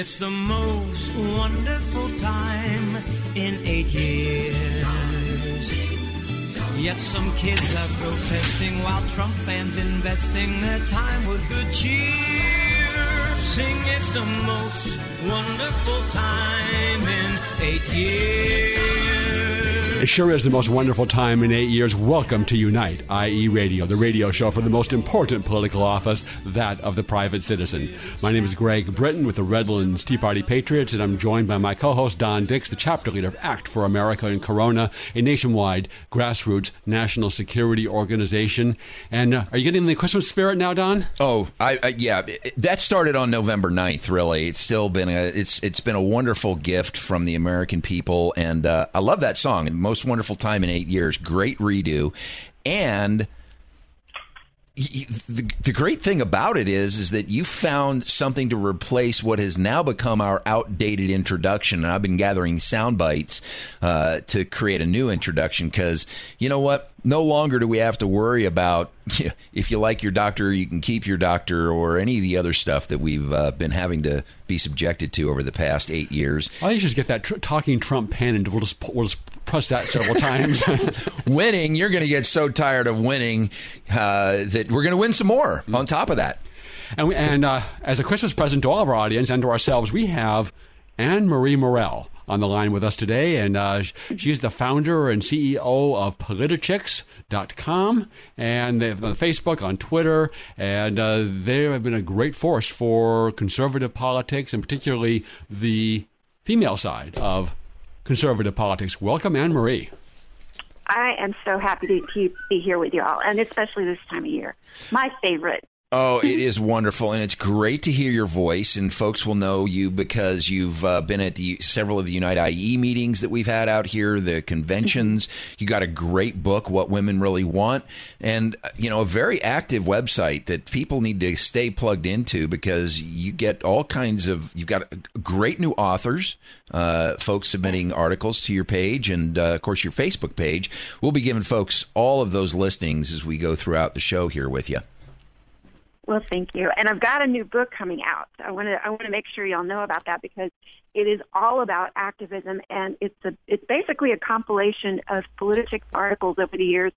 It's the most wonderful time in eight years. Yet some kids are protesting while Trump fans investing their time with good cheer. Sing it's the most wonderful time in eight years. It sure is the most wonderful time in eight years. Welcome to Unite, IE, radio, the radio show for the most important political office, that of the private citizen. My name is Greg Britton with the Redlands Tea Party Patriots, and I'm joined by my co host, Don Dix, the chapter leader of ACT for America in Corona, a nationwide grassroots national security organization. And uh, are you getting the Christmas spirit now, Don? Oh, I, I yeah, that started on November 9th, Really, it's still been a it's it's been a wonderful gift from the American people, and uh, I love that song most wonderful time in eight years. Great redo, and the, the great thing about it is is that you found something to replace what has now become our outdated introduction. And i've been gathering sound bites uh, to create a new introduction because you know what no longer do we have to worry about if you like your doctor, you can keep your doctor, or any of the other stuff that we've uh, been having to be subjected to over the past eight years. I you should get that tr- talking Trump pen, and we'll just we'll just press that several times. winning, you're going to get so tired of winning uh, that we're going to win some more. On top of that, and, we, and uh, as a Christmas present to all of our audience and to ourselves, we have Anne Marie Murrell on the line with us today. And uh, she's the founder and CEO of Politichicks.com and they have on Facebook, on Twitter. And uh, they have been a great force for conservative politics and particularly the female side of conservative politics. Welcome, Anne Marie. I am so happy to be here with you all, and especially this time of year. My favorite. Oh, it is wonderful, and it's great to hear your voice. And folks will know you because you've uh, been at the several of the Unite IE meetings that we've had out here, the conventions. You got a great book, "What Women Really Want," and uh, you know a very active website that people need to stay plugged into because you get all kinds of. You've got great new authors, uh, folks submitting articles to your page, and uh, of course your Facebook page. We'll be giving folks all of those listings as we go throughout the show here with you. Well, thank you. And I've got a new book coming out. I want to I want to make sure y'all know about that because it is all about activism and it's a it's basically a compilation of politics articles over the years,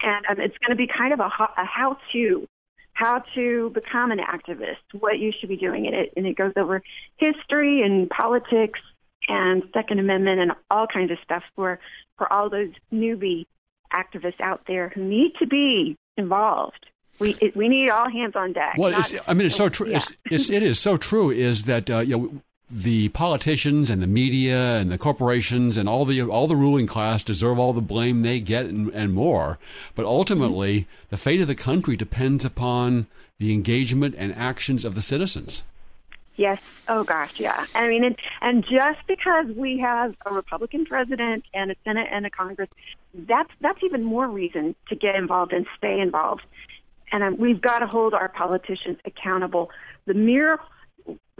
and um, it's going to be kind of a, a how to how to become an activist, what you should be doing in it, and it goes over history and politics and Second Amendment and all kinds of stuff for for all those newbie activists out there who need to be involved we it, we need all hands on deck. Well, not, I mean, it's so true. Yeah. It's, it's, it is so true. Is that uh, you know the politicians and the media and the corporations and all the all the ruling class deserve all the blame they get and, and more. But ultimately, mm-hmm. the fate of the country depends upon the engagement and actions of the citizens. Yes. Oh gosh, yeah. I mean, and, and just because we have a Republican president and a Senate and a Congress, that's that's even more reason to get involved and stay involved and um, we've got to hold our politicians accountable. The mere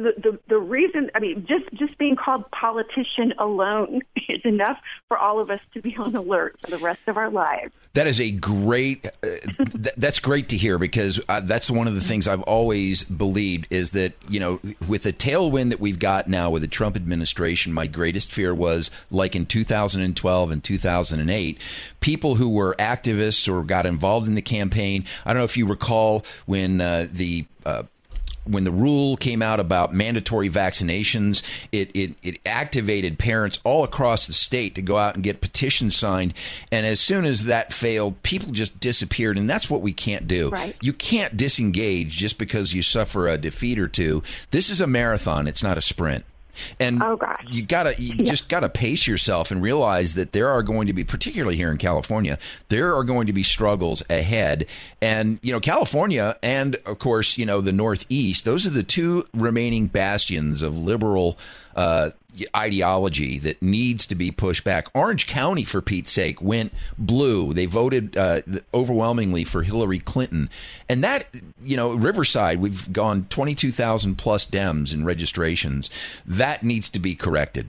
the, the the reason I mean just just being called politician alone is enough for all of us to be on alert for the rest of our lives. That is a great uh, th- that's great to hear because uh, that's one of the things I've always believed is that you know with the tailwind that we've got now with the Trump administration my greatest fear was like in 2012 and 2008 people who were activists or got involved in the campaign I don't know if you recall when uh, the uh, when the rule came out about mandatory vaccinations, it, it, it activated parents all across the state to go out and get petitions signed. And as soon as that failed, people just disappeared. And that's what we can't do. Right. You can't disengage just because you suffer a defeat or two. This is a marathon, it's not a sprint. And Oh, gosh. you gotta you just gotta pace yourself and realize that there are going to be, particularly here in California, there are going to be struggles ahead. And you know, California and of course, you know, the Northeast, those are the two remaining bastions of liberal uh, ideology that needs to be pushed back. Orange County, for Pete's sake, went blue. They voted uh, overwhelmingly for Hillary Clinton, and that you know Riverside, we've gone twenty two thousand plus Dems in registrations. That needs to be corrected.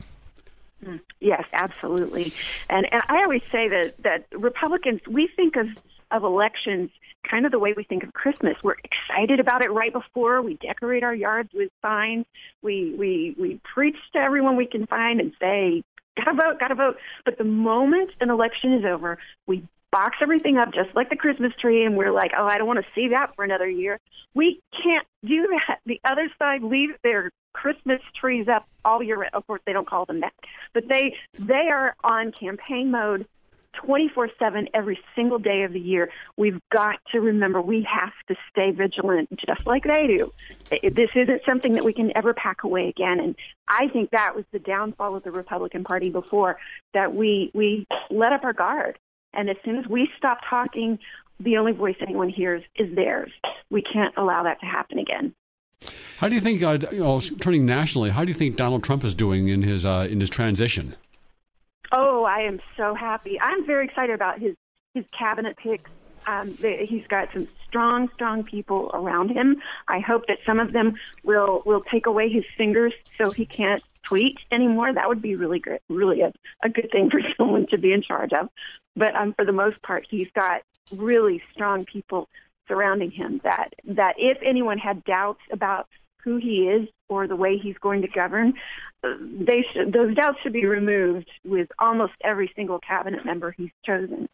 Yes, absolutely. And, and I always say that that Republicans we think of of elections kind of the way we think of Christmas. We're excited about it right before. We decorate our yards with signs. We we we preach to everyone we can find and say, "Gotta vote, gotta vote." But the moment an election is over, we box everything up just like the Christmas tree, and we're like, "Oh, I don't want to see that for another year." We can't do that. The other side leaves their Christmas trees up all year. Of course, they don't call them that, but they they are on campaign mode 24 7 every single day of the year. We've got to remember we have to stay vigilant just like they do. This isn't something that we can ever pack away again. And I think that was the downfall of the Republican Party before, that we, we let up our guard. And as soon as we stop talking, the only voice anyone hears is theirs. We can't allow that to happen again. How do you think, uh, you know, turning nationally, how do you think Donald Trump is doing in his uh, in his transition? Oh, I am so happy. I'm very excited about his his cabinet picks. Um, he's got some strong, strong people around him. I hope that some of them will will take away his fingers so he can't tweet anymore. That would be really good, really a, a good thing for someone to be in charge of. But um, for the most part, he's got really strong people surrounding him. That that if anyone had doubts about who he is or the way he's going to govern, uh, they should, those doubts should be removed with almost every single cabinet member he's chosen.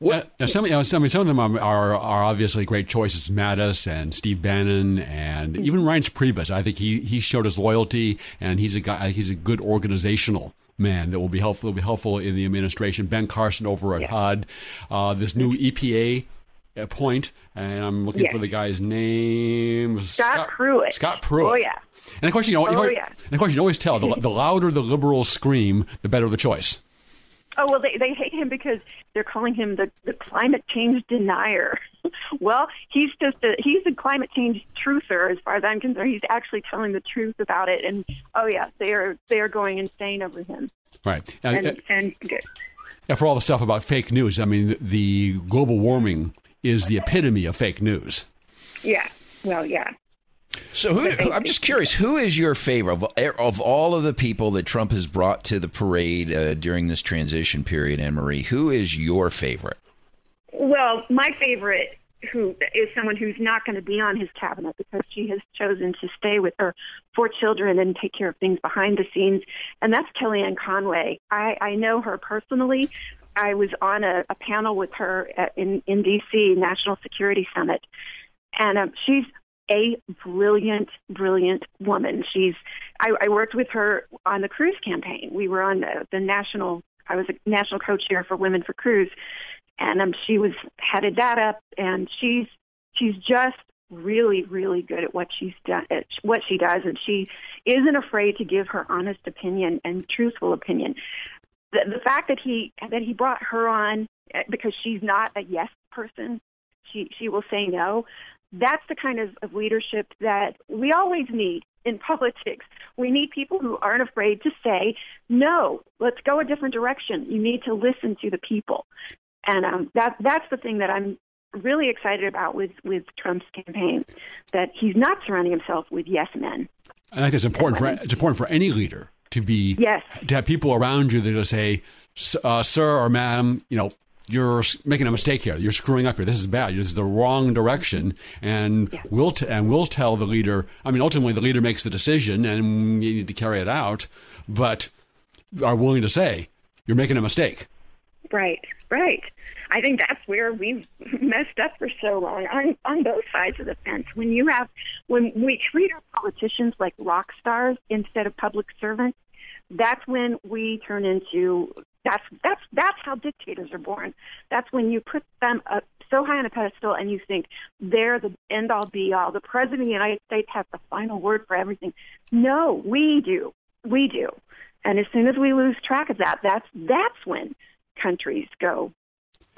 Uh, now, some, you know, some, some of them are, are, are obviously great choices. Mattis and Steve Bannon and even Reince Priebus. I think he, he showed his loyalty and he's a guy. He's a good organizational man that will be helpful. Will be helpful in the administration. Ben Carson over at HUD. Uh, this new EPA point, and I'm looking Yes. for the guy's name. Scott Pruitt. Scott Pruitt. Oh, yeah. And of course, you know, you Oh, know- yeah. and of course, you can always tell the, the louder the liberals scream, the better the choice. Oh well, they they hate him because they're calling him the the climate change denier. well, he's just a he's a climate change truther as far as I'm concerned. He's actually telling the truth about it, and oh yeah, they are they are going insane over him. Right. Uh, and- And and good. Yeah, for all the stuff about fake news, I mean, the, the global warming is the epitome of fake news. Yeah. Well, yeah. So, who, who- I'm just curious, who is your favorite of, of all of the people that Trump has brought to the parade uh, during this transition period, Anne Marie? Who is your favorite? Well, my favorite who is someone who's not going to be on his cabinet because she has chosen to stay with her four children and take care of things behind the scenes, and that's Kellyanne Conway. I, I know her personally. I was on a, a panel with her at, in in DC National Security Summit, and um, she's a brilliant, brilliant woman. She's I, I worked with her on the Cruz campaign. We were on the, the national. I was a national co-chair for Women for Cruz, and um, she was headed that up, and she's she's just really, really good at what she's done, at what she does, and she isn't afraid to give her honest opinion and truthful opinion. The, the fact that he that he brought her on uh, because she's not a yes person, she she will say no. That's the kind of, of leadership that we always need in politics. We need people who aren't afraid to say no. Let's go a different direction. You need to listen to the people and um, that that's the thing that I'm really excited about with with Trump's campaign that he's not surrounding himself with yes men. I think it's important for it's important for any leader to be Yes. to have people around you that will say, "S- uh, "Sir or Madam, you know." You're making a mistake here. You're screwing up here. This is bad. This is the wrong direction, and we'll t- and we'll tell the leader. I mean, ultimately, the leader makes the decision, and you need to carry it out. But are willing to say you're making a mistake. Right, right. I think that's where we've messed up for so long on on both sides of the fence. When you have when we treat our politicians like rock stars instead of public servants, that's when we turn into that's that's that's how dictators are born. That's when you put them up so high on a pedestal and you think they're the end all be all. The president of the United States has the final word for everything. No, we do. We do. And as soon as we lose track of that, that's that's when countries go.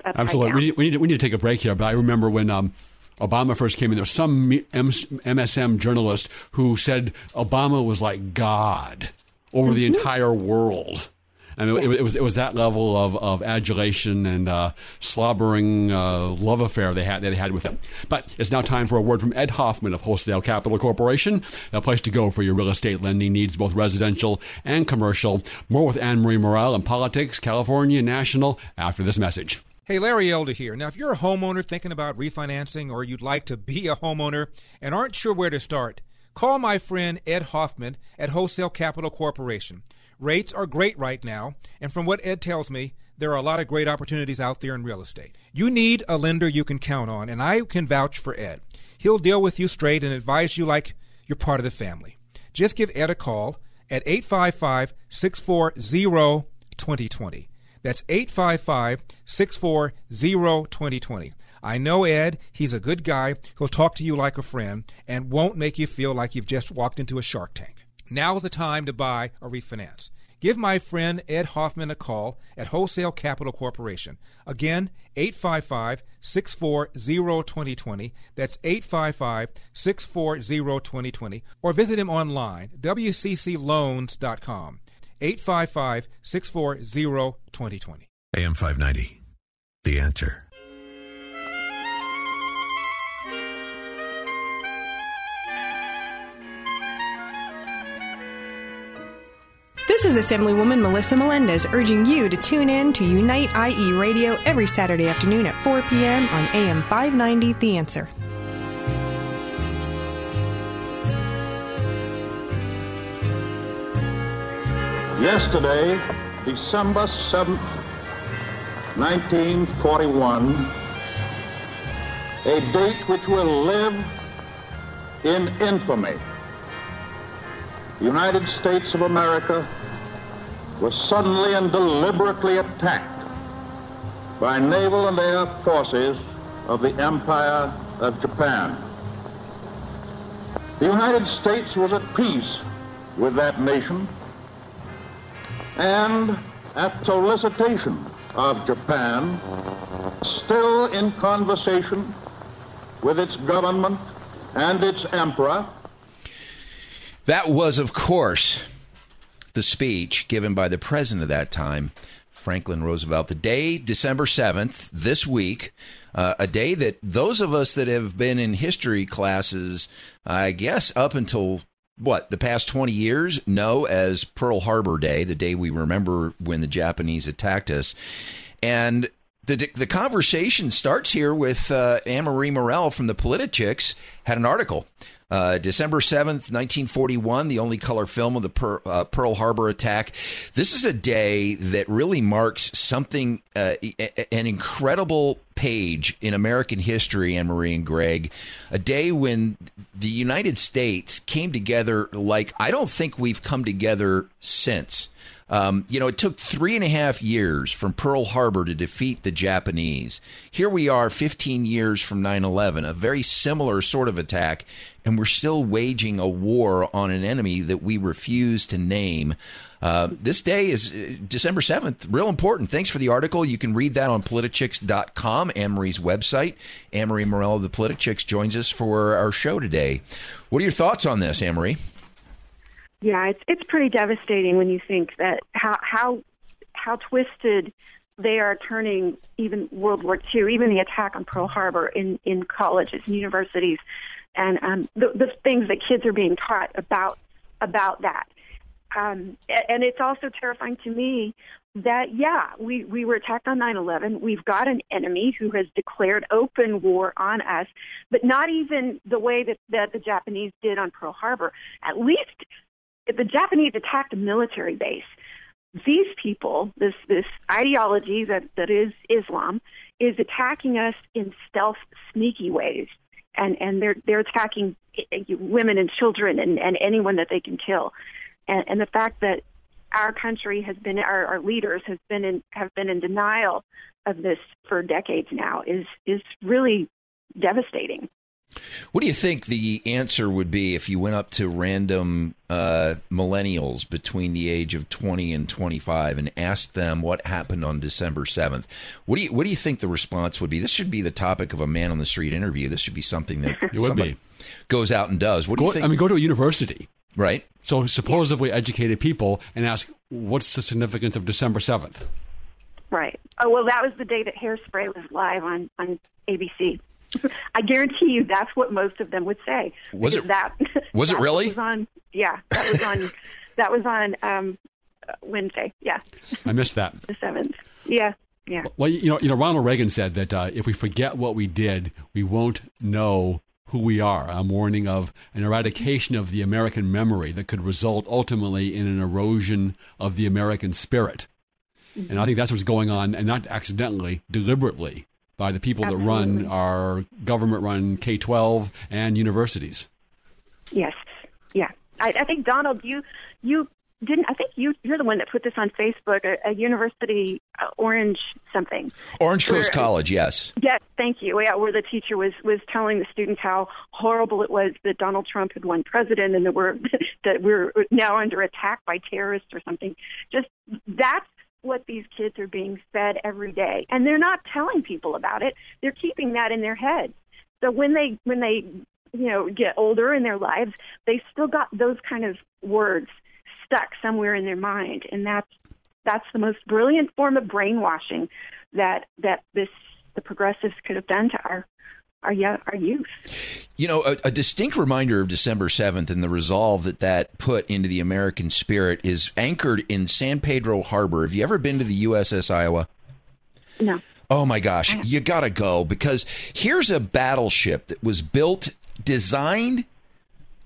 Absolutely. We need, we need, to, we need to take a break here. But I remember when um, Obama first came in, there was some MSM journalist who said Obama was like God over mm-hmm. the entire world. I mean, it, it, was it was that level of, of adulation and uh, slobbering uh, love affair they had they had with him. But it's now time for a word from Ed Hoffman of Wholesale Capital Corporation, a place to go for your real estate lending needs, both residential and commercial. More with Anne Marie Murrell and politics, California National, after this message. Hey, Larry Elder here. Now, if you're a homeowner thinking about refinancing or you'd like to be a homeowner and aren't sure where to start, call my friend Ed Hoffman at Wholesale Capital Corporation. Rates are great right now, and from what Ed tells me, there are a lot of great opportunities out there in real estate. You need a lender you can count on, and I can vouch for Ed. He'll deal with you straight and advise you like you're part of the family. Just give Ed a call at 855 640 2020. That's 855 640 2020. I know Ed. He's a good guy. He'll talk to you like a friend and won't make you feel like you've just walked into a shark tank. Now is the time to buy or refinance. Give my friend Ed Hoffman a call at Wholesale Capital Corporation. Again, 855 640 2020. That's 855 640 2020. Or visit him online, wccloans.com. 855 640 2020. AM 590. The answer. This is Assemblywoman Melissa Melendez urging you to tune in to Unite IE Radio every Saturday afternoon at 4 p.m. on AM 590 The Answer. Yesterday, December 7th, 1941, a date which will live in infamy. The United States of America was suddenly and deliberately attacked by naval and air forces of the Empire of Japan. The United States was at peace with that nation and at solicitation of Japan, still in conversation with its government and its emperor. That was, of course, the speech given by the president of that time, Franklin Roosevelt. The day, December 7th, this week, uh, a day that those of us that have been in history classes, I guess up until what, the past 20 years, know as Pearl Harbor Day, the day we remember when the Japanese attacked us. And the, the conversation starts here with uh, Anne Marie Murrell from the Politichicks had an article uh, December 7th, 1941, the only color film of the per, uh, Pearl Harbor attack. This is a day that really marks something, uh, an incredible page in American history, Anne Marie and Greg. A day when the United States came together like I don't think we've come together since. Um, you know, it took three and a half years from Pearl Harbor to defeat the Japanese. Here we are 15 years from 9 11, a very similar sort of attack, and we're still waging a war on an enemy that we refuse to name. Uh, this day is uh, December 7th. Real important. Thanks for the article. You can read that on politichicks.com, Anne-Marie's website. Murrell of the Politichicks joins us for our show today. What are your thoughts on this, Anne-Marie? Yeah, it's it's pretty devastating when you think that how how how twisted they are turning even World War II, even the attack on Pearl Harbor in in colleges and universities, and um, the, the things that kids are being taught about about that. Um, and it's also terrifying to me that yeah, we we were attacked on 9/11. We've got an enemy who has declared open war on us, but not even the way that that the Japanese did on Pearl Harbor. At least the Japanese attacked a military base. These people, this this ideology that, that is Islam, is attacking us in stealth, sneaky ways, and and they're they're attacking eh, eh, women and children and, and anyone that they can kill, and, and the fact that our country has been our, our leaders has been in have been in denial of this for decades now is is really devastating. What do you think the answer would be if you went up to random uh, millennials between the age of 20 and 25 and asked them what happened on December 7th? What do you What do you think the response would be? This should be the topic of a man on the street interview. This should be something that It would somebody be. goes out and does. What do Go, you think? I mean, go to a university. right? So supposedly educated people and ask, what's the significance of December 7th? Right. Oh well, that was the day that Hairspray was live on on ABC. I guarantee you, that's what most of them would say. Was it- that? was it really? Was on. Yeah, that was on. that was on um, Wednesday. Yeah, I missed that. the seventh. Yeah, yeah. Well, you know, you know, Ronald Reagan said that uh, if we forget what we did, we won't know who we are. I'm warning of an eradication of the American memory that could result ultimately in an erosion of the American spirit. And I think that's what's going on, and not accidentally, deliberately, by the people that run our government-run K-12 and universities. Yes. Yeah. I, I think Donald, you you didn't. I think you you're the one that put this on Facebook. A, a university uh, orange something. Orange Coast Where- College, yes. Yes, thank you. Yeah, where the teacher was was telling the students how horrible it was that Donald Trump had won president and that we're that we're now under attack by terrorists or something. Just that's what these kids are being fed every day, and they're not telling people about it. They're keeping that in their heads. So when they when they you know get older in their lives, they still got those kind of words stuck somewhere in their mind, and that's that's the most brilliant form of brainwashing that that this the progressives could have done to our our our youth. You know, a, a distinct reminder of December 7th and the resolve that that put into the American spirit is anchored in San Pedro Harbor. Have you ever been to the USS Iowa? No. Oh my gosh, mm. you got to go because here's a battleship that was built, designed,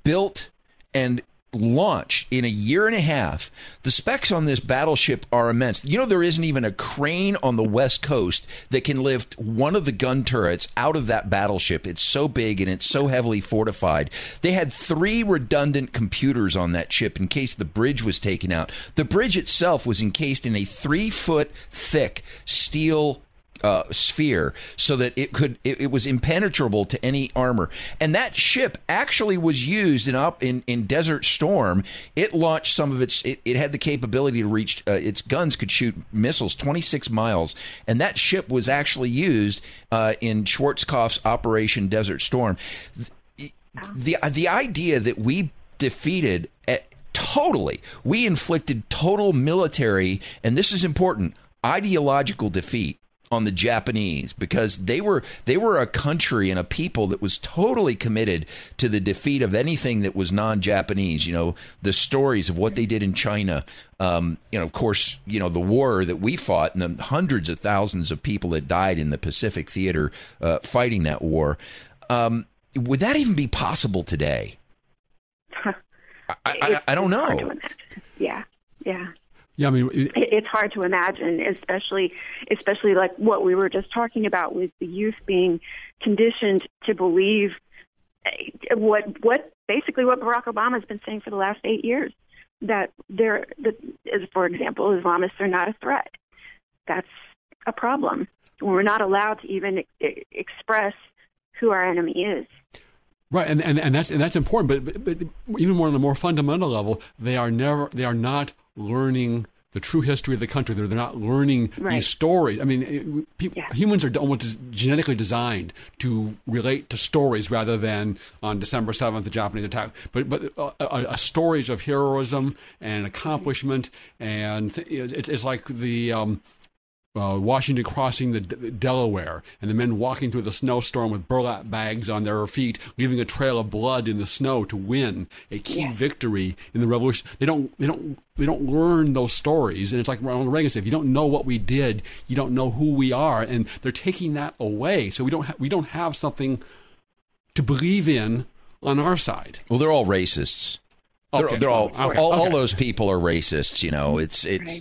built, and launched in a year and a half. The specs on this battleship are immense. You know, there isn't even a crane on the West Coast that can lift one of the gun turrets out of that battleship. It's so big and it's so heavily fortified. They had three redundant computers on that ship in case the bridge was taken out. The bridge itself was encased in a three foot thick steel uh, sphere so that it could it, it was impenetrable to any armor. And that ship actually was used in up in, in desert storm. It launched some of its it, it had the capability to reach uh, its guns could shoot missiles 26 miles. And that ship was actually used uh, in schwarzkopf's operation desert storm. The the idea that we defeated eh, totally we inflicted total military and this is important ideological defeat on the Japanese because they were they were a country and a people that was totally committed to the defeat of anything that was non-Japanese. You know the stories of what they did in China. Um, you know, of course, you know the war that we fought and the hundreds of thousands of people that died in the Pacific Theater uh, fighting that war. Um, would that even be possible today? I, I, I don't It's hard to know. Yeah, yeah. Yeah, I mean, it- It- It's hard to imagine, especially especially like what we were just talking about with the youth being conditioned to believe eh, what what basically what Barack Obama has been saying for the last eight years that they're that, as for example, Islamists are not a threat. That's a problem. We're not allowed to even e- express who our enemy is. Right, and, and, and that's and that's important. But, but, but even more on a more fundamental level, they are never they are not learning the true history of the country. They're, they're not learning Right. these stories. I mean, it, people, Yeah. humans are almost genetically designed to relate to stories rather than on December seventh the Japanese attack. But but uh, uh, uh, stories of heroism and accomplishment, and th- it's, it's like the. Um, uh, Washington crossing the D- Delaware, and the men walking through the snowstorm with burlap bags on their feet, leaving a trail of blood in the snow to win a key victory in the revolution. They don't, they don't, they don't learn those stories, and it's like Ronald Reagan said: if you don't know what we did, you don't know who we are, and they're taking that away. So we don't, ha- we don't have something to believe in on our side. Well, they're all racists. They're, Okay. they're all, Okay, all, all okay. those people are racists. You know, it's it's.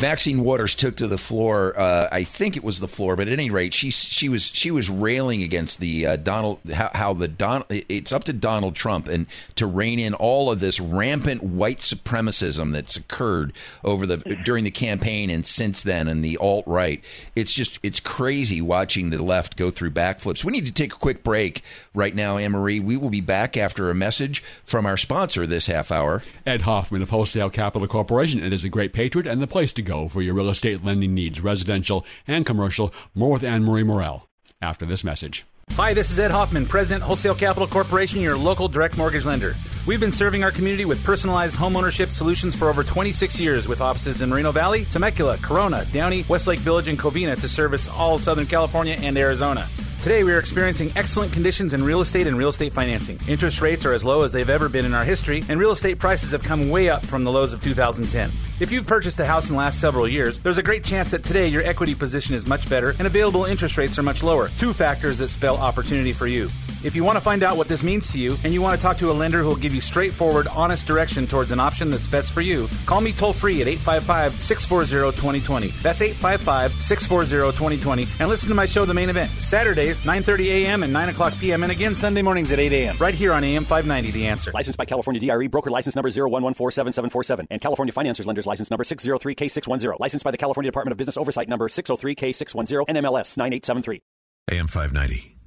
Maxine Waters took to the floor. Uh, I think it was the floor, but at any rate, she she was she was railing against the uh, Donald how, how the Don. It's up to Donald Trump and to rein in all of this rampant white supremacism that's occurred over the during the campaign and since then, and the alt right. It's just it's crazy watching the left go through backflips. We need to take a quick break right now, Anne Marie. We will be back after a message from our sponsor this half hour. Ed Hoffman of Wholesale Capital Corporation. It is a great patriot and the place to go for your real estate lending needs, residential and commercial. More with Anne Marie Murrell after this message. Hi, this is Ed Hoffman, President, Wholesale Capital Corporation, your local direct mortgage lender. We've been serving our community with personalized homeownership solutions for over 26 years with offices in Moreno Valley, Temecula, Corona, Downey, Westlake Village, and Covina to service all of Southern California and Arizona. Today, we are experiencing excellent conditions in real estate and real estate financing. Interest rates are as low as they've ever been in our history, and real estate prices have come way up from the lows of 2010. If you've purchased a house in the last several years, there's a great chance that today your equity position is much better and available interest rates are much lower. Two factors that spell opportunity for you. If you want to find out what this means to you and you want to talk to a lender who will give you straightforward, honest direction towards an option that's best for you, call me toll free at 855 640 2020. That's 855 640 2020. And listen to my show, The Main Event, Saturday, 9.30 a.m. and 9 o'clock p.m. and again Sunday mornings at 8 a.m. right here on AM 590, The Answer. Licensed by California DRE, broker license number 011477747, and California Financiers Lenders license number 603K610. Licensed by the California Department of Business Oversight number 603K610, NMLS 9873. AM 590.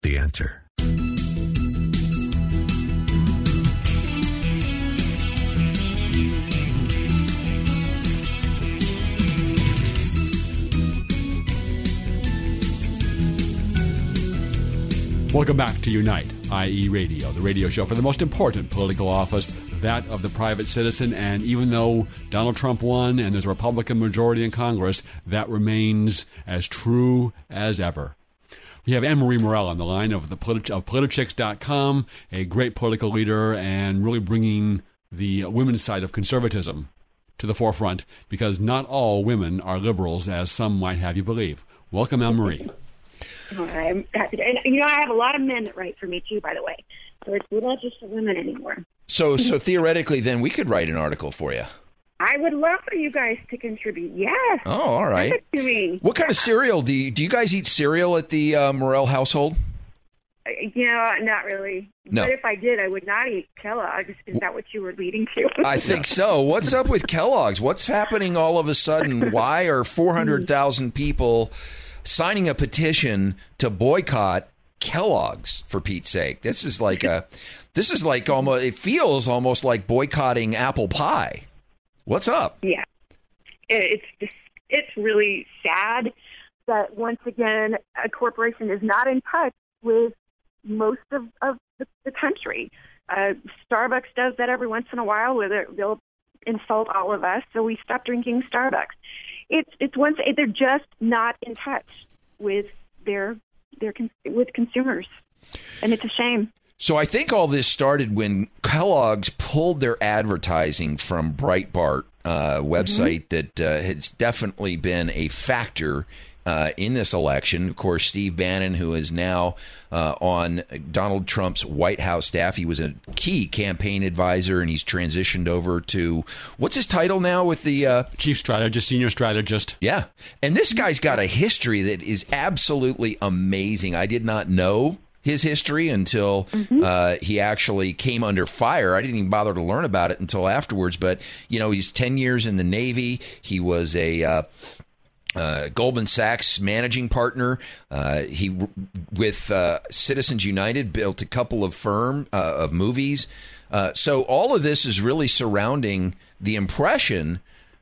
The answer. Welcome back to Unite, IE Radio, the radio show for the most important political office, that of the private citizen. And even though Donald Trump won and there's a Republican majority in Congress, that remains as true as ever. We have Anne Marie Murrell on the line of the politi- of politichicks.com, a great political leader and really bringing the women's side of conservatism to the forefront because not all women are liberals as some might have you believe. Welcome, Anne Marie. I'm happy to. And, you know, I have a lot of men that write for me, too, by the way. So it's not just for women anymore. So, so theoretically, then we could write an article for you. I would love for you guys to contribute. Yes. Oh, all right. To me. What kind of cereal do you do? You guys eat cereal at the uh, Murrell household? Uh, You know, not really. No. But if I did, I would not eat Kellogg's. Is that what you were leading to? I think so. What's up with Kellogg's? What's happening all of a sudden? Why are 400,000 people signing a petition to boycott Kellogg's for Pete's sake? This is like a this is like almost it feels almost like boycotting apple pie. What's up? Yeah, it's just it's really sad that once again a corporation is not in touch with most of, of the, the country. Uh, Starbucks does that every once in a while, where they'll insult all of us, so we stop drinking Starbucks. It's it's once they're just not in touch with their their with consumers, and it's a shame. So I think all this started when Kellogg's pulled their advertising from Breitbart uh, website that uh, has definitely been a factor uh, in this election. Of course, Steve Bannon, who is now uh, on Donald Trump's White House staff, he was a key campaign advisor, and he's transitioned over to what's his title now with the uh, chief strategist, senior strategist. Yeah, and this guy's got a history that is absolutely amazing. I did not know his history until uh, he actually came under fire. I didn't even bother to learn about it until afterwards. But you know, he's ten years in the Navy. He was a uh, uh, Goldman Sachs managing partner. Uh, he, with uh, Citizens United, built a couple of firm uh, of movies. Uh, so all of this is really surrounding the impression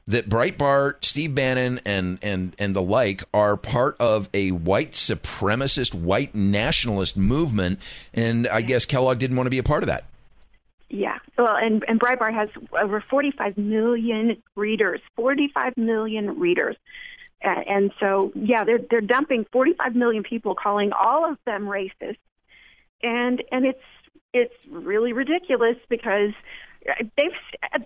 that Breitbart, Steve Bannon, and and and the like are part of a white supremacist, white nationalist movement, and I guess Kellogg didn't want to be a part of that. Yeah. Well, and and Breitbart has over 45 million readers. 45 million readers. And so, yeah, they're they're dumping 45 million people, calling all of them racist, and and it's it's really ridiculous because they've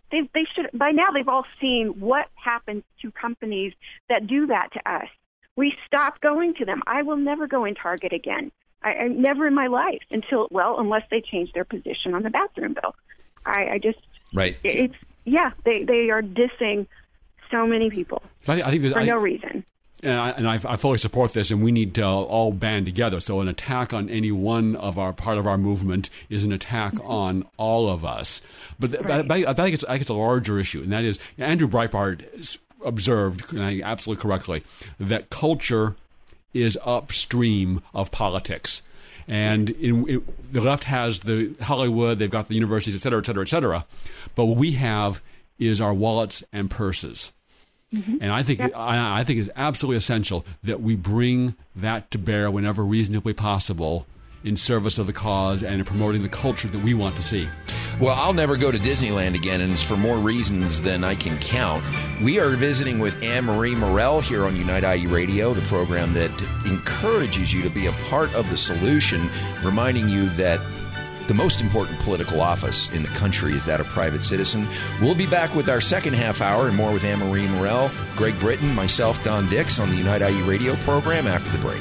by now they've all seen what happens to companies that do that to us. We stop going to them. I will never go in Target again. I, I never in my life until well, unless they change their position on the bathroom bill. I, I just Right. it's yeah they they are dissing so many people I, I think that for I, no reason. And I, and I, I fully support this, and we need to all band together. So an attack on any one of our part of our movement is an attack mm-hmm. on all of us. But, th- but I, I think it's, I think it's a larger issue, and that is Andrew Breitbart observed, absolutely correctly, that culture is upstream of politics. And in, in, the left has the Hollywood, they've got the universities, et cetera, et cetera, et cetera. But what we have is our wallets and purses. Mm-hmm. And I think I, I think it's absolutely essential that we bring that to bear whenever reasonably possible in service of the cause and in promoting the culture that we want to see. Well, I'll never go to Disneyland again, and it's for more reasons than I can count. We are visiting with Anne Marie Murrell here on Unite IE Radio, the program that encourages you to be a part of the solution, reminding you that the most important political office in the country is that of private citizen. We'll be back with our second half hour and more with Anne Marie Murrell, Greg Britton, myself, Don Dix on the Unite IE Radio program after the break.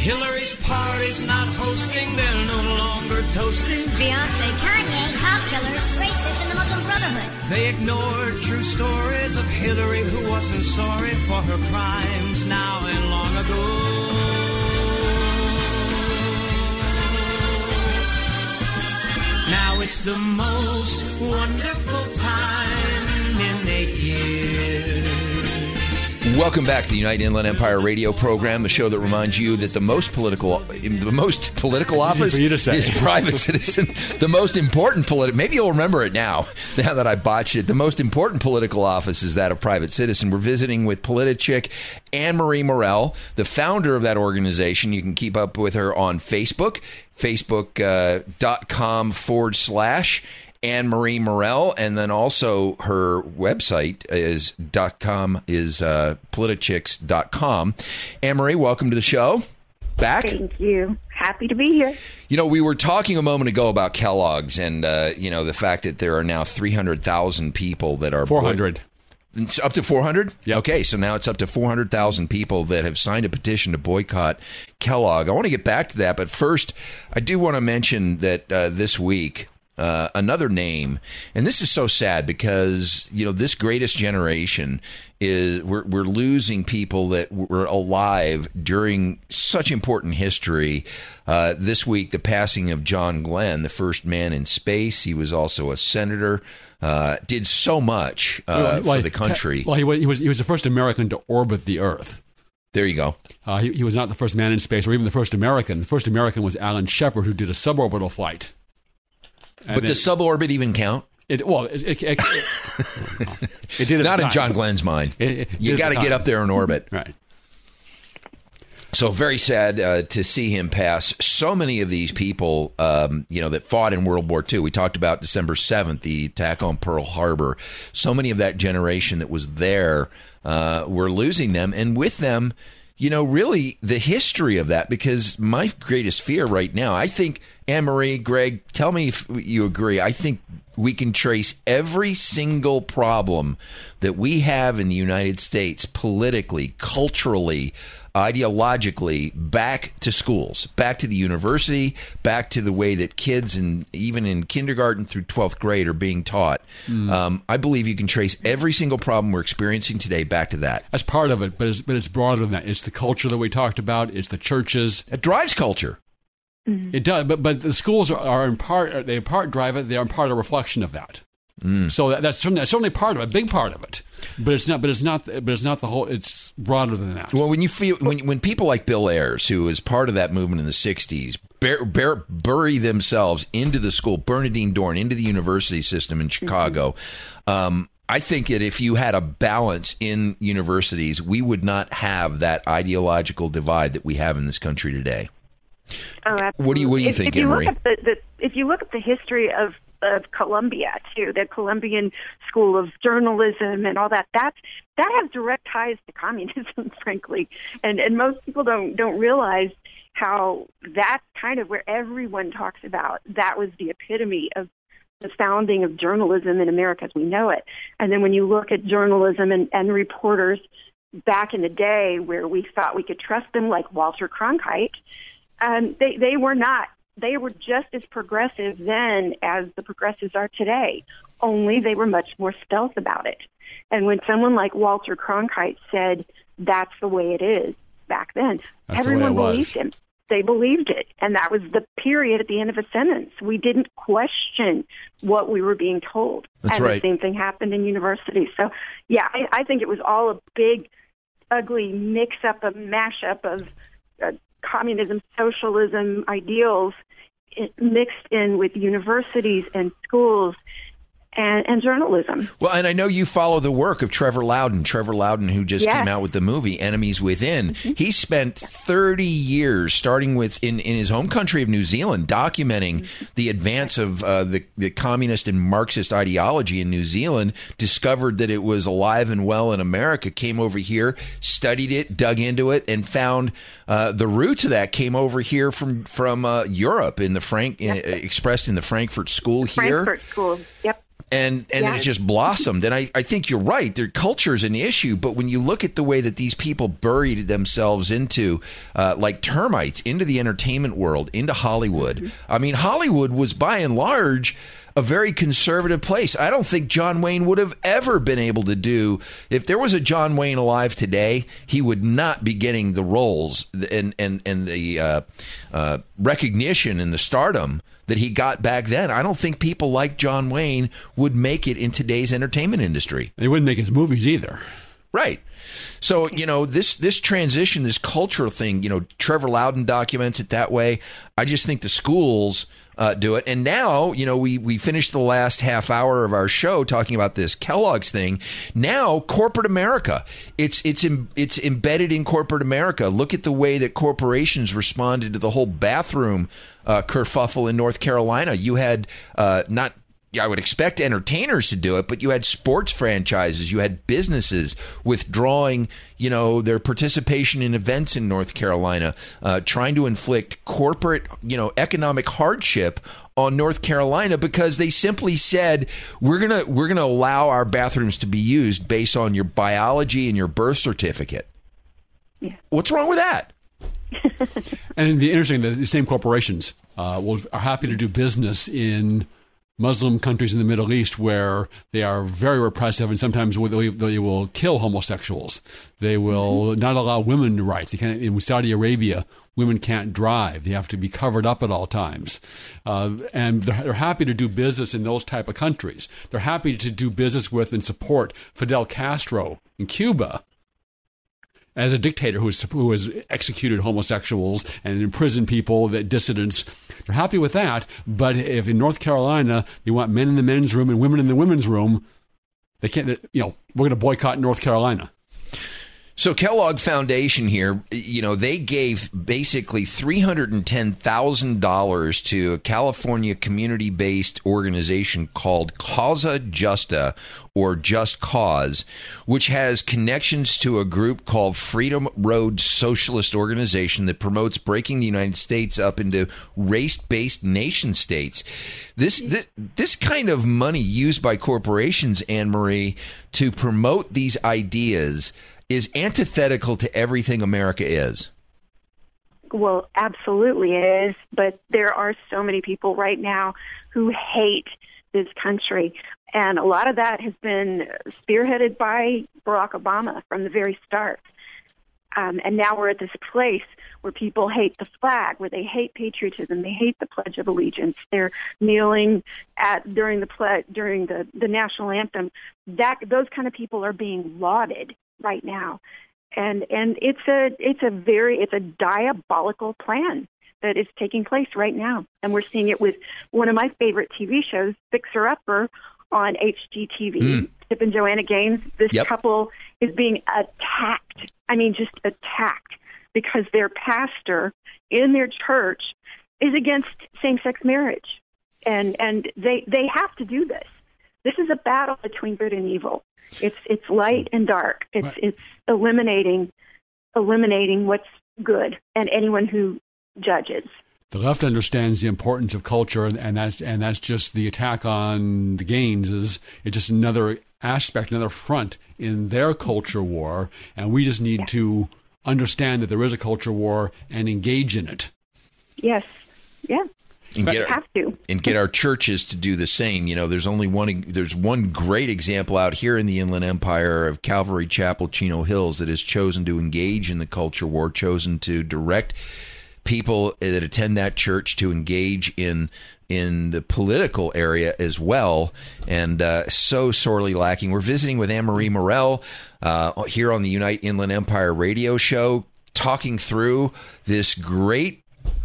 Hillary's party's not hosting, they're no longer toasting. Beyonce, Kanye, cop killers, racist, and the Brotherhood. They ignored true stories of Hillary who wasn't sorry for her crimes now and long ago. Now it's the most wonderful time Welcome back to the United Inland Empire Radio program, the show that reminds you that the most political, the most political office for you to say. is private citizen. The most important political, maybe you'll remember it now. Now that I botched it, the most important political office is that of private citizen. We're visiting with Politichick Anne Marie Murrell, the founder of that organization. You can keep up with her on Facebook, facebook.com uh, forward slash Anne Marie Murrell, and then also her website is dot com is uh, politichicks.com. Anne Marie, welcome to the show. Back. Thank you. Happy to be here. You know, we were talking a moment ago about Kellogg's and uh, you know the fact that there are now three hundred thousand people that are 400. It's up to 400? Yeah. Okay, so now it's up to 400,000 people that have signed a petition to boycott Kellogg. I want to get back to that, but first, I do want to mention that uh, this week, uh, another name, and this is so sad because, you know, this greatest generation is, we're, we're losing people that were alive during such important history. Uh, this week, the passing of John Glenn, the first man in space. He was also a senator. Uh, did so much uh, Well, for the country. Well, he was, he was he was the first American to orbit the Earth. There you go. Uh, he, he was not the first man in space, or even the first American. The first American was Alan Shepard, who did a suborbital flight. And but it- does suborbit even count? It well, it, it, it, it did Not in. John Glenn's mind. You got to get up there in orbit. right. So very sad uh, to see him pass. So many of these people, um, you know, that fought in World War II. We talked about December seventh, the attack on Pearl Harbor. So many of that generation that was there, uh, we're losing them, and with them, you know, really the history of that. Because my greatest fear right now, I think, Anne Marie, Greg, tell me if you agree. I think we can trace every single problem that we have in the United States politically, culturally, ideologically back to schools, back to the university, back to the way that kids and even in kindergarten through 12th grade are being taught. Um, I believe you can trace every single problem we're experiencing today back to that. That's part of it, but it's, but it's broader than that. It's the culture that we talked about. It's the churches. It drives culture. Mm. It does, but but the schools are, are in part they in part drive it. They are in part a reflection of that. Mm. So that, that's certainly, that's certainly part of it, a big part of it. But it's not. But it's not. But it's not the whole. It's broader than that. Well, when you feel when when people like Bill Ayers, who was part of that movement in the '60s, bur- bur- bury themselves into the school, Bernardine Dohrn into the university system in mm-hmm. Chicago. Um, I think that if you had a balance in universities, we would not have that ideological divide that we have in this country today. Oh, What do you- what do you if, think, if you look at the, the if you look at the history of of Columbia too, the Columbian School of Journalism and all that, that that has direct ties to communism, frankly, and and most people don't don't realize how that's kind of where everyone talks about that was the epitome of the founding of journalism in America as we know it. And then when you look at journalism and, and reporters back in the day where we thought we could trust them, like Walter Cronkite, um, they they were not. They were just as progressive then as the progressives are today. Only they were much more stealth about it. And when someone like Walter Cronkite said, "That's the way it is," back then, That's everyone was. believed him. They believed it, and that was the period at the end of a sentence. We didn't question what we were being told. That's and right. the same thing happened in universities. So, yeah, I, I think it was all a big, ugly mix up, a mashup of uh, communism, socialism ideals mixed in with universities and schools and, and journalism. Well, and I know you follow the work of Trevor Loudon. Trevor Loudon, who just Yes. came out with the movie Enemies Within. Mm-hmm. He spent 30 years, starting with in, in his home country of New Zealand, documenting Mm-hmm. the advance of uh, the, the communist and Marxist ideology in New Zealand, discovered that it was alive and well in America, came over here, studied it, dug into it, and found uh, the roots of that came over here from, from uh, Europe, in the Frank, uh, expressed in the Frankfurt School here Frankfurt schools. Yep. And and Yeah. it just blossomed. And I, I think you're right. Their culture is an issue, but when you look at the way that these people buried themselves into, uh, like termites, into the entertainment world, into Hollywood. I mean, Hollywood was by and large a very conservative place. I don't think John Wayne would have ever been able to do if there was a John Wayne alive today. He would not be getting the roles and and and the uh, uh, recognition and the stardom that he got back then. I don't think people like John Wayne would make it in today's entertainment industry. They wouldn't make his movies either. Right. So, you know, this this transition, this cultural thing, you know, Trevor Loudon documents it that way. I just think the schools uh, do it. And now, you know, we we finished the last half hour of our show talking about this Kellogg's thing. Now, corporate America, it's it's it's embedded in corporate America. Look at the way that corporations responded to the whole bathroom uh, kerfuffle in North Carolina. You had uh, not I would expect entertainers to do it, but you had sports franchises, you had businesses withdrawing, you know, their participation in events in North Carolina, uh, trying to inflict corporate, you know, economic hardship on North Carolina because they simply said we're gonna we're gonna allow our bathrooms to be used based on your biology and your birth certificate. Yeah. What's wrong with that? And it'd interesting the same corporations uh, will, are happy to do business in Muslim countries in the Middle East where they are very repressive and sometimes they, will kill homosexuals. They will not allow women rights. They can't, in Saudi Arabia, women can't drive. They have to be covered up at all times. Uh, and they're, they're happy to do business in those type of countries. They're happy to do business with and support Fidel Castro in Cuba as a dictator who has, who has executed homosexuals and imprisoned people, that dissidents. They're happy with that. But if in North Carolina they want men in the men's room and women in the women's room, they can't. You know, we're going to boycott North Carolina. So Kellogg Foundation here, you know, they gave basically three hundred and ten thousand dollars to a California community-based organization called Causa Justa or Just Cause, which has connections to a group called Freedom Road Socialist Organization that promotes breaking the United States up into race-based nation states. This this, this kind of money used by corporations, Anne Marie, to promote these ideas is antithetical to everything America is. Well, absolutely it is. But there are so many people right now who hate this country. And a lot of that has been spearheaded by Barack Obama from the very start. Um, and now we're at this place where people hate the flag, where they hate patriotism, they hate the Pledge of Allegiance. They're kneeling at during the ple- during the the national anthem. That those kind of people are being lauded right now, and and it's a it's a very it's a diabolical plan that is taking place right now, and we're seeing it with one of my favorite TV shows, Fixer Upper, on HGTV. Mm. Chip and Joanna Gaines. This Yep. couple is being attacked. I mean, just attacked because their pastor in their church is against same-sex marriage, and and they they have to do this. This is a battle between good and evil. It's it's light and dark. It's it's eliminating eliminating what's good and anyone who judges. The left understands the importance of culture, and, and that's and that's just the attack on the Gaines is it's just another aspect, another front in their culture war, and we just need to understand that there is a culture war and engage in it. Yes. Yeah. And But get our, have to. and get our churches to do the same. You know, there's only one. There's one great example out here in the Inland Empire of Calvary Chapel, Chino Hills, that has chosen to engage in the culture war, chosen to direct people that attend that church to engage in in the political area as well, and uh, so sorely lacking. We're visiting with Anne Marie Murrell uh, here on the Unite Inland Empire radio show, talking through this great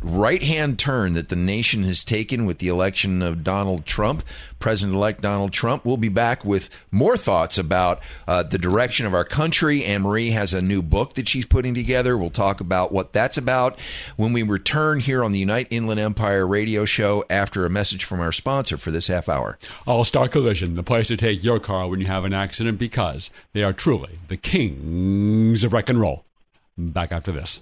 right hand turn that the nation has taken with the election of Donald Trump, President elect Donald Trump. We'll be back with more thoughts about uh, the direction of our country. Anne Marie has a new book that she's putting together. We'll talk about what that's about when we return here on the Unite Inland Empire radio show after a message from our sponsor for this half hour. All Star Collision, the place to take your car when you have an accident because they are truly the kings of wreck and roll. Back after this.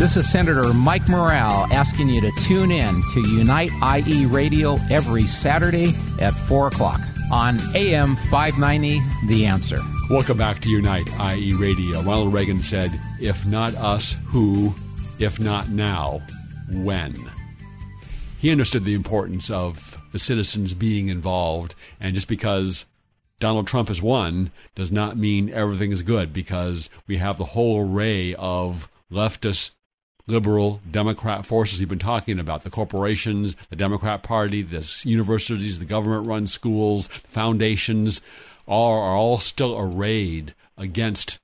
This is Senator Mike Morrell asking you to tune in to Unite IE Radio every Saturday at 4 o'clock on AM 590 The Answer. Welcome back to Unite IE Radio. Ronald Reagan said, If not us, who? If not now, when? He understood the importance of the citizens being involved, and just because Donald Trump has won does not mean everything is good because we have the whole array of leftist, liberal, Democrat forces we've been talking about the corporations, the Democrat Party, the universities, the government run schools, foundations are all still arrayed against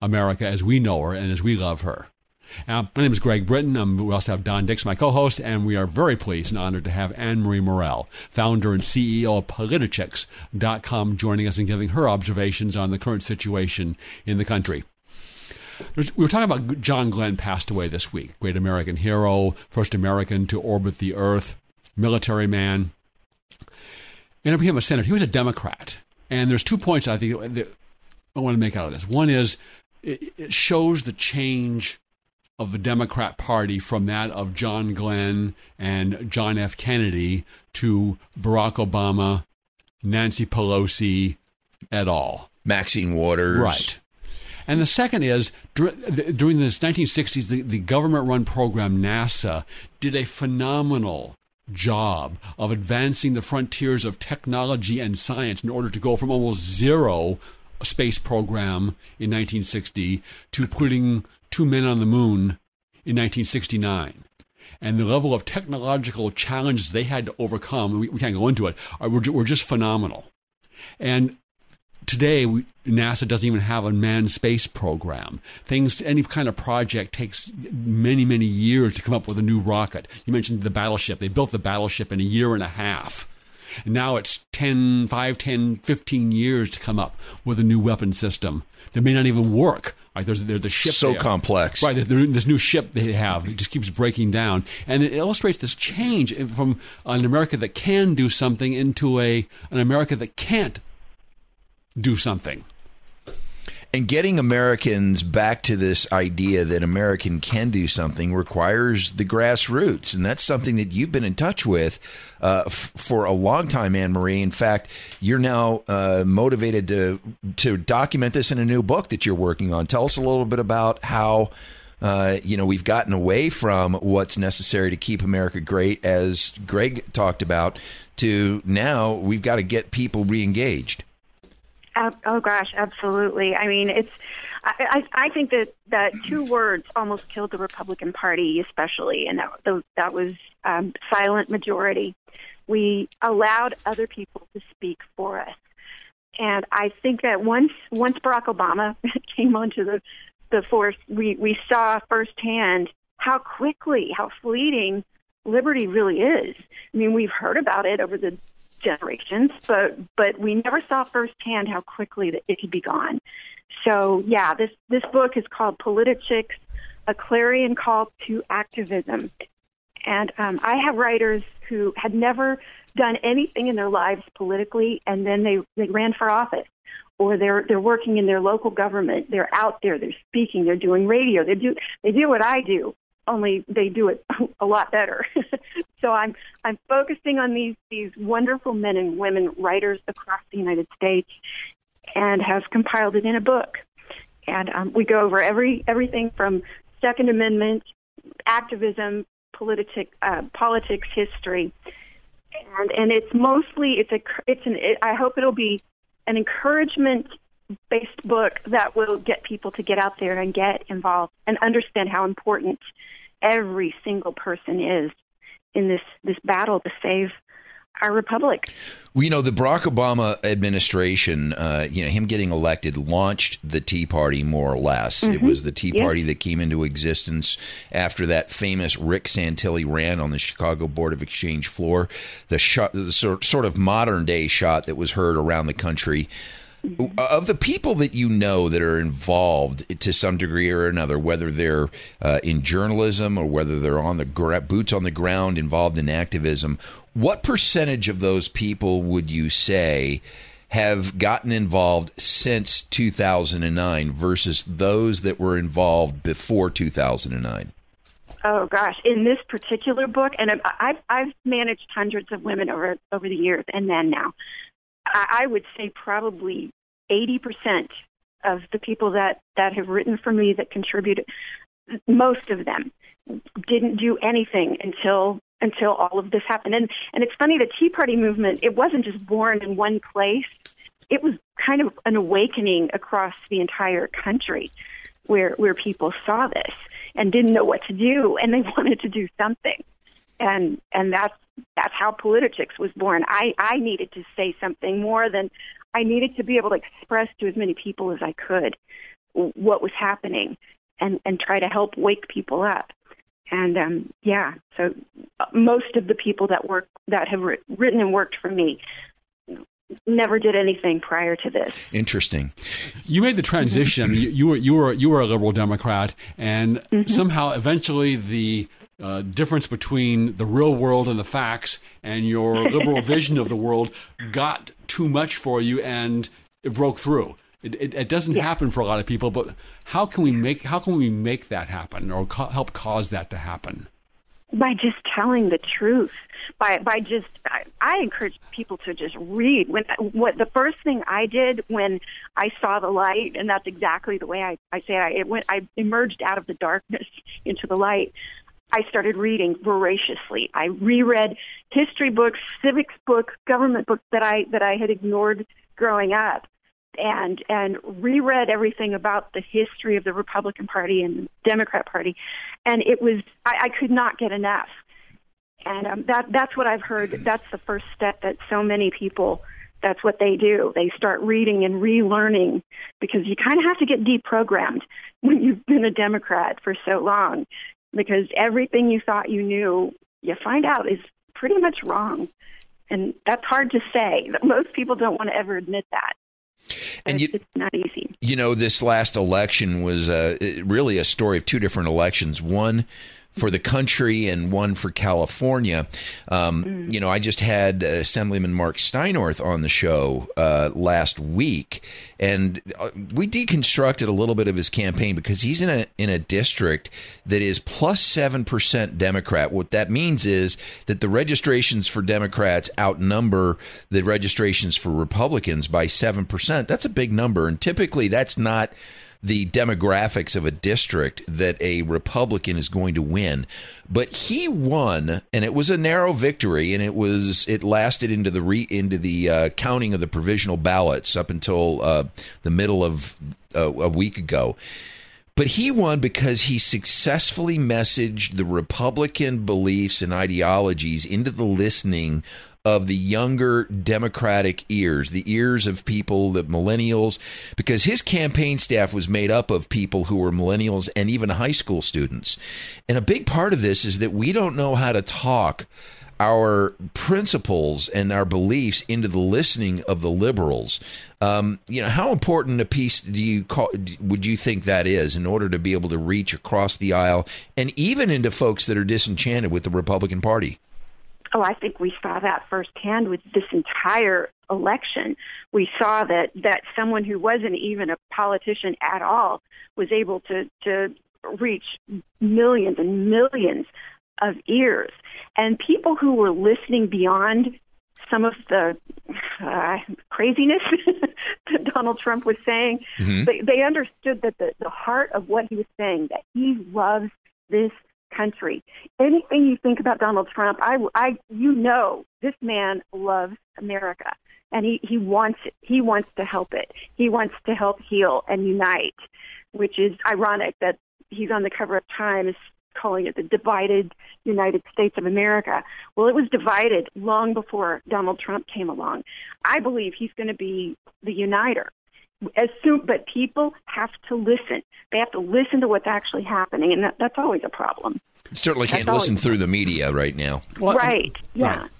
America as we know her and as we love her. Uh, my name is Greg Britton. Um, we also have Don Dix, my co host, and we are very pleased and honored to have Anne Marie Murrell, founder and CEO of Politichicks.com, joining us and giving her observations on the current situation in the country. There's, we were talking about John Glenn passed away this week. Great American hero, first American to orbit the Earth, military man. And he became a senator. He was a Democrat. And there's two points I think that I want to make out of this. One is it, it shows the change of the Democrat Party from that of John Glenn and John F. Kennedy to Barack Obama, Nancy Pelosi, et al. Maxine Waters. Right. And the second is during the 1960s, the, the government run program NASA did a phenomenal job of advancing the frontiers of technology and science in order to go from almost zero space program in 1960 to putting two men on the moon in 1969 and the level of technological challenges they had to overcome, we, we can't go into it, are, were, were just phenomenal. And today, we, NASA doesn't even have a manned space program. Things, any kind of project takes many, many years to come up with a new rocket. You mentioned the battleship. They built the battleship in a year and a half. And now it's 10, 5, 10, 15 years to come up with a new weapon system that may not even work. Like there's, there's the ship. So complex. Right. there- This new ship they have it just keeps breaking down. And it illustrates this change from an America that can do something into a an America that can't do something. And getting Americans back to this idea that American can do something requires the grassroots. And that's something that you've been in touch with uh, f- for a long time, Anne Marie. In fact, you're now uh, motivated to, to document this in a new book that you're working on. Tell us a little bit about how. Uh, you know, we've gotten away from what's necessary to keep America great, as Greg talked about, to now we've got to get people re-engaged. Oh gosh, absolutely. I mean, it's. I, I, I think that that two words almost killed the Republican Party, especially, and that those- that was um, silent majority. We allowed other people to speak for us, and I think that once once Barack Obama came onto the the force, we we saw firsthand how quickly, how fleeting liberty really is. I mean, we've heard about it over the generations, but but we never saw firsthand how quickly it could be gone. So yeah, this this book is called Politichicks: A Clarion Call to Activism, and um, I have writers who had never done anything in their lives politically, and then they they ran for office, or they're they're working in their local government. They're out there. They're speaking. They're doing radio. They do they do what I do, only they do it a lot better. so I'm I'm focusing on these these wonderful men and women writers across the United States, and have compiled it in a book. And um, we go over every everything from Second Amendment, activism, politic, uh, politics, history, and and it's mostly it's a it's an it, I hope it'll be an encouragement based book that will get people to get out there and get involved and understand how important every single person is in this this battle to save our republic. Well, you know, the Barack Obama administration, uh, you know, him getting elected launched the Tea Party more or less. Mm-hmm. It was the Tea Party that came into existence after that famous Rick Santelli ran on the Chicago Board of Exchange floor. The shot, the sort of modern day shot that was heard around the country of the people that you know that are involved to some degree or another, whether they're uh, in journalism or whether they're on the gra- boots on the ground involved in activism, what percentage of those people would you say have gotten involved since 2009 versus those that were involved before 2009? Oh gosh, in this particular book, and I've I've managed hundreds of women over over the years and then now. I would say probably 80% of the people that, that have written for me that contributed, most of them didn't do anything until until all of this happened. And and it's funny the Tea Party movement, it wasn't just born in one place. It was kind of an awakening across the entire country where where people saw this and didn't know what to do and they wanted to do something. And and that's that's how Politichicks was born. I, I needed to say something more than I needed to be able to express to as many people as I could what was happening and, and try to help wake people up. And um, yeah, so uh, most of the people that work that have written and worked for me never did anything prior to this. Interesting. You made the transition. you, you, were you were you were a liberal Democrat, and mm-hmm. somehow eventually the uh, difference between the real world and the facts and your liberal vision of the world got too much for you and it broke through. It, it, it doesn't yeah. happen for a lot of people, but how can we make how can we make that happen or co- help cause that to happen? By just telling the truth. By by just I, I encourage people to just read. When what the first thing I did when I saw the light, and that's exactly the way I I say it, I, it went. I emerged out of the darkness into the light. I started reading voraciously. I reread history books, civics books, government books that I that I had ignored growing up, and and reread everything about the history of the Republican Party and the Democrat Party, and it was I, I could not get enough. And um, that that's what I've heard. That's the first step that so many people. That's what they do. They start reading and relearning because you kind of have to get deprogrammed when you've been a Democrat for so long because everything you thought you knew, you find out is pretty much wrong. And that's hard to say. Most people don't want to ever admit that. And you, it's not easy. You know, this last election was uh, really a story of two different elections. One for the country and one for California. Um, mm. You know, I just had Assemblyman Marc Steinorth on the show uh, last week, and uh, we deconstructed a little bit of his campaign because he's in a in a district that is plus seven percent Democrat. What that means is that the registrations for Democrats outnumber the registrations for Republicans by seven percent. That's a big number, and typically that's not the demographics of a district that a Republican is going to win. But he won, and it was a narrow victory, and it was it lasted into the re, into the uh, counting of the provisional ballots up until uh, the middle of uh, a week ago. But he won because he successfully messaged the Republican beliefs and ideologies into the listening of the younger Democratic ears, the ears of people, the millennials, because his campaign staff was made up of people who were millennials and even high school students. And a big part of this is that we don't know how to talk our principles and our beliefs into the listening of the liberals. Um, you know, how important a piece do you call, would you think that is in order to be able to reach across the aisle and even into folks that are disenchanted with the Republican Party? Oh, I think we saw that firsthand with this entire election. We saw that that someone who wasn't even a politician at all was able to to reach millions and millions of ears and people who were listening beyond some of the uh, craziness that Donald Trump was saying, Mhm. they, they understood that the, the heart of what he was saying, that he loves this country. Anything you think about Donald Trump, I, I, you know, this man loves America, and he he wants. He wants to help it. He wants to help heal and unite, which is ironic that he's on the cover of Time is calling it the divided United States of America. Well, it was divided long before Donald Trump came along. I believe he's going to be the uniter. As soon, but people have to listen. They have to listen to what's actually happening, and that, that's always a problem. Certainly can't all listen it- through the media right now. right? Yeah. Right.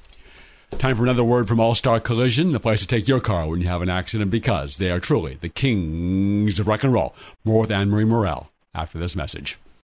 Time for another word from All Star Collision, the place to take your car when you have an accident because they are truly the kings of rock and roll. More with Anne Marie Murrell after this message.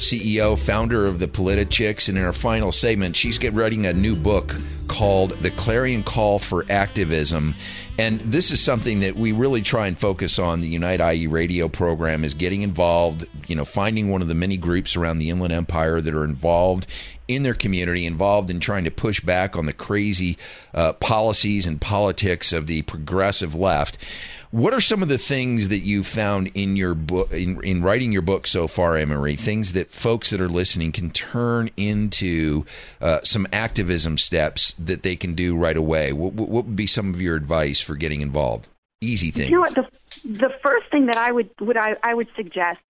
CEO, founder of the Politichicks, and in our final segment, she's getting writing a new book called The Clarion Call for Activism. And this is something that we really try and focus on. The Unite IE radio program is getting involved, you know, finding one of the many groups around the Inland Empire that are involved in their community, involved in trying to push back on the crazy uh, policies and politics of the progressive left. What are some of the things that you found in your book, in, in writing your book so far, Emery? Things that folks that are listening can turn into uh, some activism steps that they can do right away. What, what would be some of your advice for getting involved? Easy things. You know what? The the first thing that I would would I, I would suggest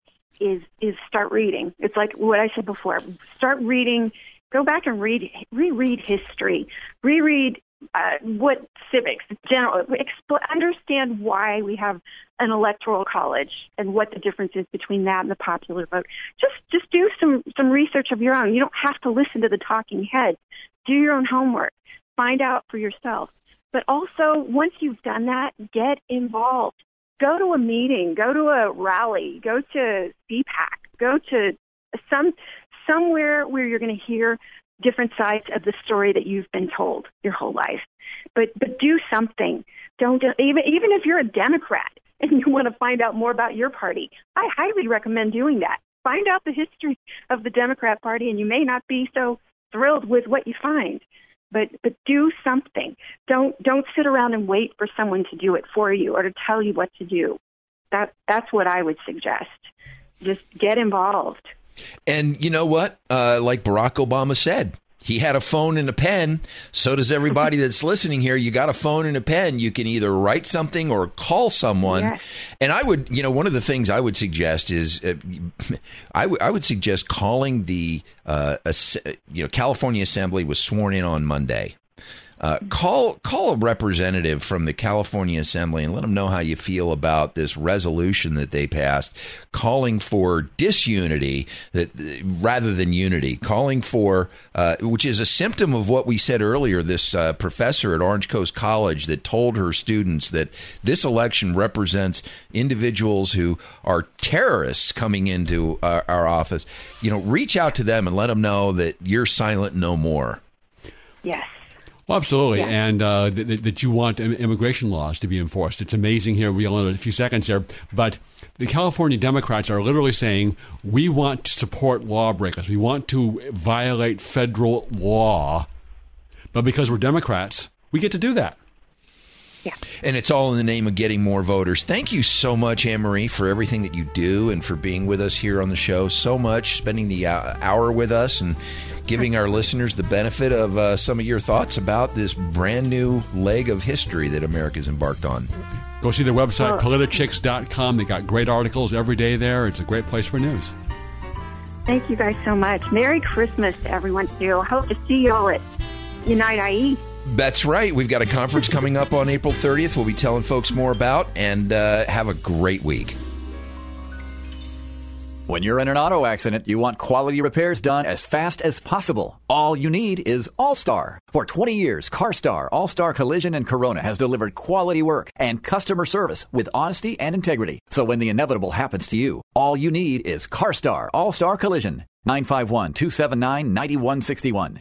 is is start reading. It's like what I said before. Start reading. Go back and read reread history. Reread uh, what civics, general, expl- understand why we have an electoral college and what the difference is between that and the popular vote. Just just do some some research of your own. You don't have to listen to the talking heads. Do your own homework. Find out for yourself. But also, once you've done that, get involved. Go to a meeting. Go to a rally. Go to CPAC. Go to some somewhere where you're going to hear different sides of the story that you've been told your whole life. But but do something. Don't even even if you're a Democrat and you want to find out more about your party, I highly recommend doing that. Find out the history of the Democrat Party, and you may not be so thrilled with what you find. But but do something. Don't don't sit around and wait for someone to do it for you or to tell you what to do. That that's what I would suggest. Just get involved. And you know what? Uh, like Barack Obama said, he had a phone and a pen. So does everybody that's listening here. You got a phone and a pen. You can either write something or call someone. Yes. And I would, you know, one of the things I would suggest is, uh, I would- I would suggest calling the, uh, ass- you know, California Assembly was sworn in on Monday. Uh, call call a representative from the California Assembly and let them know how you feel about this resolution that they passed, calling for disunity that rather than unity, calling for uh, which is a symptom of what we said earlier. This uh, professor at Orange Coast College that told her students that this election represents individuals who are terrorists coming into our, our office. You know, reach out to them and let them know that you're silent no more. Yes. Well, absolutely, Yeah. and uh, th- th- that you want immigration laws to be enforced. It's amazing here. We only have a few seconds here, but the California Democrats are literally saying we want to support lawbreakers. We want to violate federal law, but because we're Democrats, we get to do that. And it's all in the name of getting more voters. Thank you so much, Anne Marie, for everything that you do and for being with us here on the show. So much, spending the uh, hour with us and giving our listeners the benefit of uh, some of your thoughts about this brand new leg of history that America's embarked on. Go see their website, Well- politichicks.com. They got great articles every day there. It's a great place for news. Thank you guys so much. Merry Christmas to everyone too. I hope to see you all at Unite IE. That's right. We've got a conference coming up on April 30th. We'll be telling folks more about, and uh, have a great week. When you're in an auto accident, you want quality repairs done as fast as possible. All you need is All Star. For 20 years, CarStar, All Star Collision, and Corona has delivered quality work and customer service with honesty and integrity. So when the inevitable happens to you, all you need is CarStar, All Star Collision. 951 279 9161.